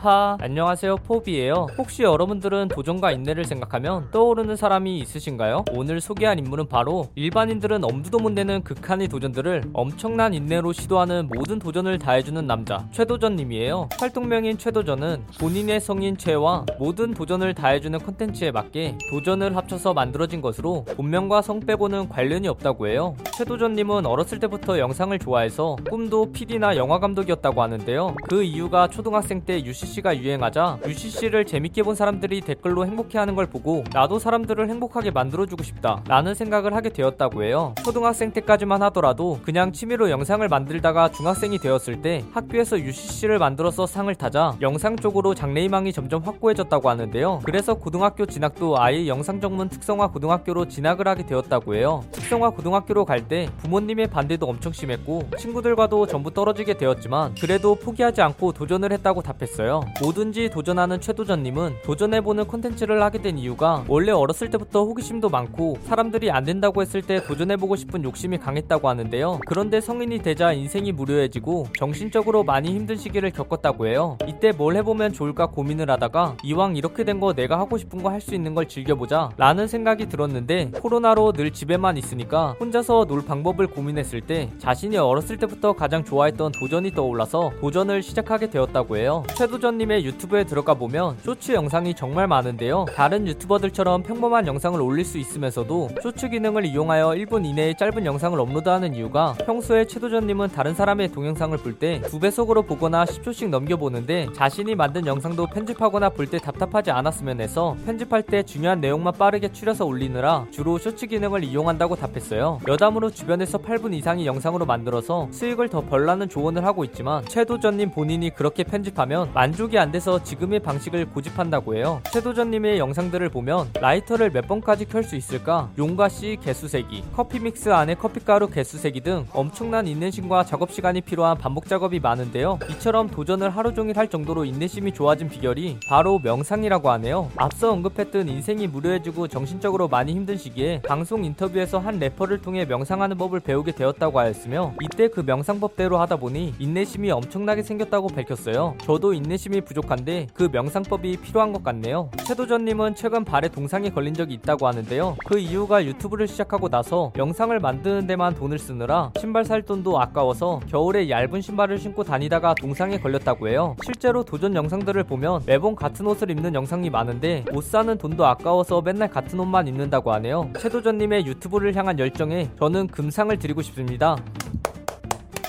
하하 안녕하세요 포비예요. 혹시 여러분들은 도전과 인내를 생각하면 떠오르는 사람이 있으신가요? 오늘 소개한 인물은 바로 일반인들은 엄두도 못 내는 극한의 도전들을 엄청난 인내로 시도하는 모든 도전을 다해주는 남자 최도전님이에요. 활동명인 최도전은 본인의 성인 최와 모든 도전을 다해주는 컨텐츠에 맞게 도전을 합쳐서 만들어진 것으로 본명과 성 빼고는 관련이 없다고 해요. 최도전님은 어렸을 때부터 영상을 좋아해서 꿈도 PD나 영화 감독이었다고 하는데요. 그 이유가 초등학생 때 UCC 가 유행하자 UCC를 재밌게 본 사람들이 댓글로 행복해하는 걸 보고 나도 사람들을 행복하게 만들어주고 싶다 라는 생각을 하게 되었다고 해요. 초등학생 때까지만 하더라도 그냥 취미로 영상을 만들다가 중학생이 되었을 때 학교에서 UCC를 만들어서 상을 타자 영상 쪽으로 장래희망이 점점 확고해졌다고 하는데요. 그래서 고등학교 진학도 아예 영상 전문 특성화 고등학교로 진학을 하게 되었다고 해요. 특성화 고등학교로 갈 때 부모님의 반대도 엄청 심했고 친구들과도 전부 떨어지게 되었지만 그래도 포기하지 않고 도전을 했다고 답했어요. 뭐든지 도전하는 최도전님은 도전해보는 콘텐츠를 하게 된 이유가 원래 어렸을 때부터 호기심도 많고 사람들이 안 된다고 했을 때 도전해보고 싶은 욕심이 강했다고 하는데요. 그런데 성인이 되자 인생이 무료해지고 정신적으로 많이 힘든 시기를 겪었다고 해요. 이때 뭘 해보면 좋을까 고민을 하다가 이왕 이렇게 된 거 내가 하고 싶은 거 할 수 있는 걸 즐겨보자 라는 생각이 들었는데 코로나로 늘 집에만 있으니까 혼자서 놀 방법을 고민했을 때 자신이 어렸을 때부터 가장 좋아했던 도전이 떠올라서 도전을 시작하게 되었다고 해요. 최도전 님의 유튜브에 들어가 보면 쇼츠 영상이 정말 많은데요. 다른 유튜버들처럼 평범한 영상을 올릴 수 있으면서도 쇼츠 기능을 이용하여 1분 이내의 짧은 영상을 업로드하는 이유가 평소에 최도전님은 다른 사람의 동영상을 볼 때 두 배속으로 보거나 10초씩 넘겨보는데 자신이 만든 영상도 편집하거나 볼 때 답답하지 않았으면 해서 편집할 때 중요한 내용만 빠르게 추려서 올리느라 주로 쇼츠 기능을 이용한다고 답했어요. 여담으로 주변에서 8분 이상의 영상으로 만들어서 수익을 더 벌라는 조언을 하고 있지만 최도전님 본인이 그렇게 편집하면 만족 이 안 돼서 지금의 방식을 고집한다고 해요. 최도전님의 영상들을 보면 라이터를 몇 번까지 켤 수 있을까? 용과 씨 개수세기, 커피 믹스 안에 커피가루 개수세기 등 엄청난 인내심과 작업 시간이 필요한 반복 작업이 많은데요. 이처럼 도전을 하루 종일 할 정도로 인내심이 좋아진 비결이 바로 명상이라고 하네요. 앞서 언급했던 인생이 무료해지고 정신적으로 많이 힘든 시기에 방송 인터뷰에서 한 래퍼를 통해 명상하는 법을 배우게 되었다고 하였으며 이때 그 명상법대로 하다 보니 인내심이 엄청나게 생겼다고 밝혔어요. 저도 인내 심이 부족한데 그 명상법이 필요한 것 같네요. 최도전님은 최근 발에 동상이 걸린 적이 있다고 하는데요. 그 이유가 유튜브를 시작하고 나서 영상을 만드는 데만 돈을 쓰느라 신발 살 돈도 아까워서 겨울에 얇은 신발을 신고 다니다가 동상에 걸렸다고 해요. 실제로 도전 영상들을 보면 매번 같은 옷을 입는 영상이 많은데 옷 사는 돈도 아까워서 맨날 같은 옷만 입는다고 하네요. 최도전님의 유튜브를 향한 열정에 저는 금상을 드리고 싶습니다.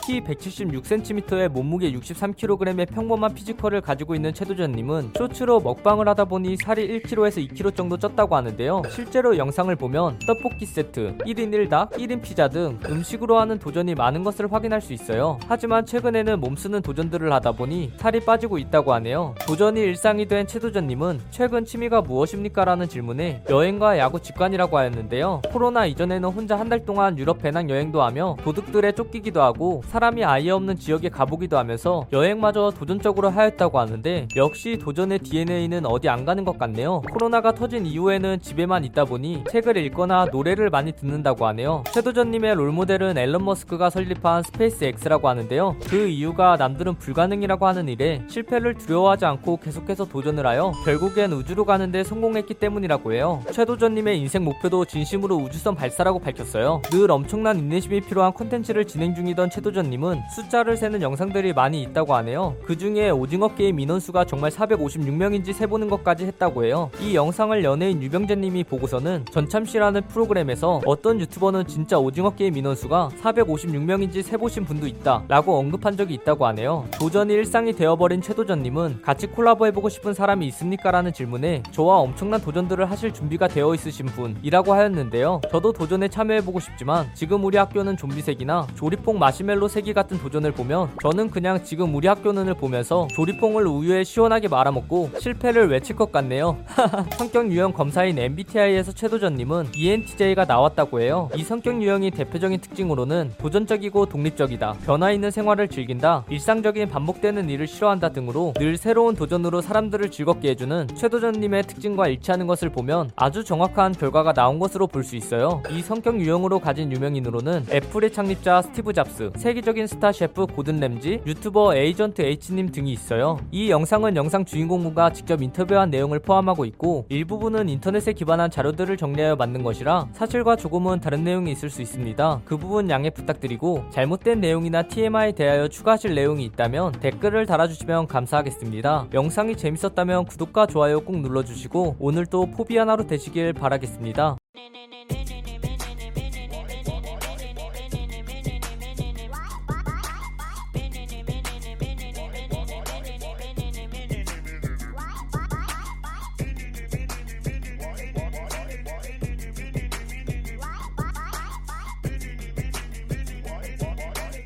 키 176cm의 몸무게 63kg의 평범한 physical을 가지고 있는 최도전님은 쇼츠로 먹방을 하다 보니 살이 1kg에서 2kg 정도 쪘다고 하는데요. 실제로 영상을 보면 떡볶이 세트, 1인 1닭, 1인 피자 등 음식으로 하는 도전이 많은 것을 확인할 수 있어요. 하지만 최근에는 몸쓰는 도전들을 하다 보니 살이 빠지고 있다고 하네요. 도전이 일상이 된 최도전님은 최근 취미가 무엇입니까? 라는 질문에 여행과 야구 직관이라고 하였는데요. 코로나 이전에는 혼자 한 달 동안 유럽 배낭 여행도 하며 도둑들에 쫓기기도 하고 사람이 아예 없는 지역에 가보기도 하면서 여행마저 도전적으로 하였다고 하는데 역시 도전의 DNA는 어디 안 가는 것 같네요. 코로나가 터진 이후에는 집에만 있다 보니 책을 읽거나 노래를 많이 듣는다고 하네요. 최도전님의 롤모델은 앨런 머스크가 설립한 스페이스 X라고 하는데요. 그 이유가 남들은 불가능이라고 하는 일에 실패를 두려워하지 않고 계속해서 도전을 하여 결국엔 우주로 가는데 성공했기 때문이라고 해요. 최도전님의 인생 목표도 진심으로 우주선 발사라고 밝혔어요. 늘 엄청난 인내심이 필요한 콘텐츠를 진행 중이던 최도전 님은 숫자를 세는 영상들이 많이 있다고 하네요. 그 중에 오징어 게임 인원수가 정말 456명인지 세보는 것까지 했다고 해요. 이 영상을 연예인 유병재님이 보고서는 전참시라는 프로그램에서 어떤 유튜버는 진짜 오징어 게임 인원수가 456명인지 세보신 분도 있다 라고 언급한 적이 있다고 하네요. 도전이 일상이 되어버린 최도전님은 같이 콜라보 해보고 싶은 사람이 있습니까? 라는 질문에 저와 엄청난 도전들을 하실 준비가 되어 있으신 분이라고 하였는데요. 저도 도전에 참여해보고 싶지만 지금 우리 학교는 좀비색이나 조리퐁 마시멜로 세기 같은 도전을 보면 저는 그냥 지금 우리 학교는을 보면서 조리퐁을 우유에 시원하게 말아먹고 실패를 외칠 것 같네요. 성격 유형 검사인 MBTI에서 최도전님은 ENTJ가 나왔다고 해요. 이 성격 유형이 대표적인 특징으로는 도전적이고 독립적이다. 변화 있는 생활을 즐긴다. 일상적인 반복되는 일을 싫어한다 등으로 늘 새로운 도전으로 사람들을 즐겁게 해주는 최도전님의 특징과 일치하는 것을 보면 아주 정확한 결과가 나온 것으로 볼 수 있어요. 이 성격 유형으로 가진 유명인으로는 애플의 창립자 스티브 잡스, 세계 세계적인 스타 셰프 고든 램지, 유튜버 에이전트 H님 등이 있어요. 이 영상은 영상 주인공분과 직접 인터뷰한 내용을 포함하고 있고 일부분은 인터넷에 기반한 자료들을 정리하여 만든 것이라 사실과 조금은 다른 내용이 있을 수 있습니다. 그 부분 양해 부탁드리고 잘못된 내용이나 TMI에 대하여 추가하실 내용이 있다면 댓글을 달아주시면 감사하겠습니다. 영상이 재밌었다면 구독과 좋아요 꼭 눌러주시고 오늘도 하루 되시길 바라겠습니다.